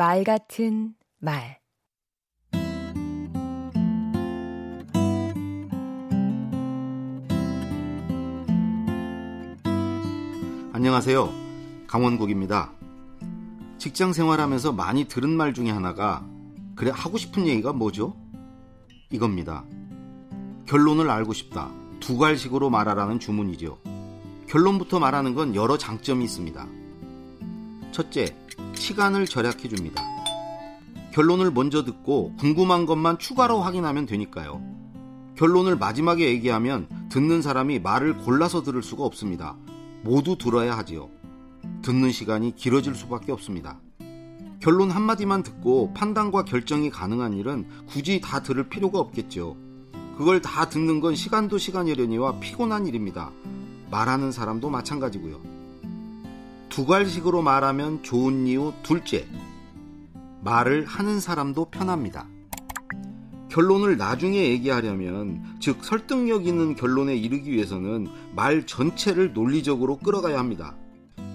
말 같은 말 안녕하세요. 강원국입니다. 직장 생활하면서 많이 들은 말 중에 하나가 그래 하고 싶은 얘기가 뭐죠? 이겁니다. 결론을 알고 싶다. 두 갈식으로 말하라는 주문이죠. 결론부터 말하는 건 여러 장점이 있습니다. 첫째, 시간을 절약해 줍니다. 결론을 먼저 듣고 궁금한 것만 추가로 확인하면 되니까요. 결론을 마지막에 얘기하면 듣는 사람이 말을 골라서 들을 수가 없습니다. 모두 들어야 하지요. 듣는 시간이 길어질 수밖에 없습니다. 결론 한마디만 듣고 판단과 결정이 가능한 일은 굳이 다 들을 필요가 없겠죠. 그걸 다 듣는 건 시간도 시간이려니와 피곤한 일입니다. 말하는 사람도 마찬가지고요. 두 갈식으로 말하면 좋은 이유 둘째. 말을 하는 사람도 편합니다. 결론을 나중에 얘기하려면, 즉, 설득력 있는 결론에 이르기 위해서는 말 전체를 논리적으로 끌어가야 합니다.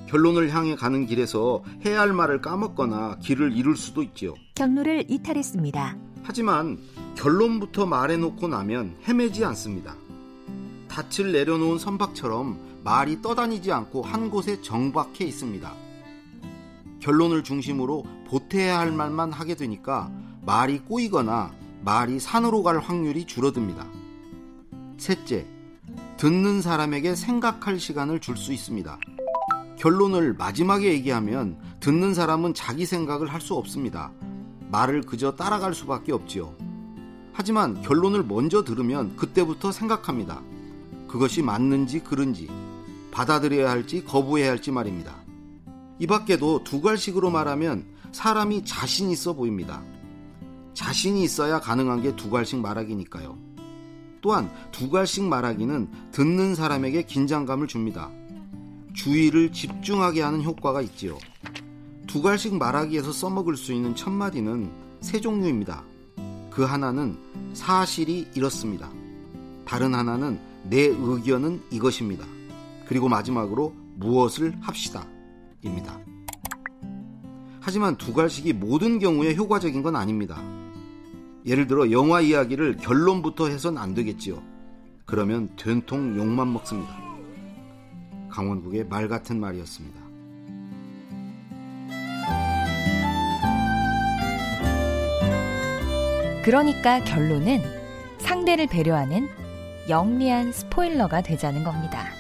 결론을 향해 가는 길에서 해야 할 말을 까먹거나 길을 잃을 수도 있지요. 경로를 이탈했습니다. 하지만 결론부터 말해놓고 나면 헤매지 않습니다. 닻을 내려놓은 선박처럼 말이 떠다니지 않고 한 곳에 정박해 있습니다. 결론을 중심으로 보태야 할 말만 하게 되니까 말이 꼬이거나 말이 산으로 갈 확률이 줄어듭니다. 셋째, 듣는 사람에게 생각할 시간을 줄 수 있습니다. 결론을 마지막에 얘기하면 듣는 사람은 자기 생각을 할 수 없습니다. 말을 그저 따라갈 수밖에 없지요. 하지만 결론을 먼저 들으면 그때부터 생각합니다. 그것이 맞는지 그른지, 받아들여야 할지 거부해야 할지 말입니다. 이 밖에도 두 갈식으로 말하면 사람이 자신 있어 보입니다. 자신이 있어야 가능한 게두 갈씩 말하기니까요. 또한 두 갈씩 말하기는 듣는 사람에게 긴장감을 줍니다. 주의를 집중하게 하는 효과가 있지요. 두 갈씩 말하기에서 써먹을 수 있는 첫 마디는 세 종류입니다. 그 하나는 사실이 이렇습니다. 다른 하나는 내 의견은 이것입니다. 그리고 마지막으로 무엇을 합시다. 입니다. 하지만 두 갈식이 모든 경우에 효과적인 건 아닙니다. 예를 들어 영화 이야기를 결론부터 해선 안 되겠지요. 그러면 된통 욕만 먹습니다. 강원국의 말 같은 말이었습니다. 그러니까 결론은 상대를 배려하는 영리한 스포일러가 되자는 겁니다.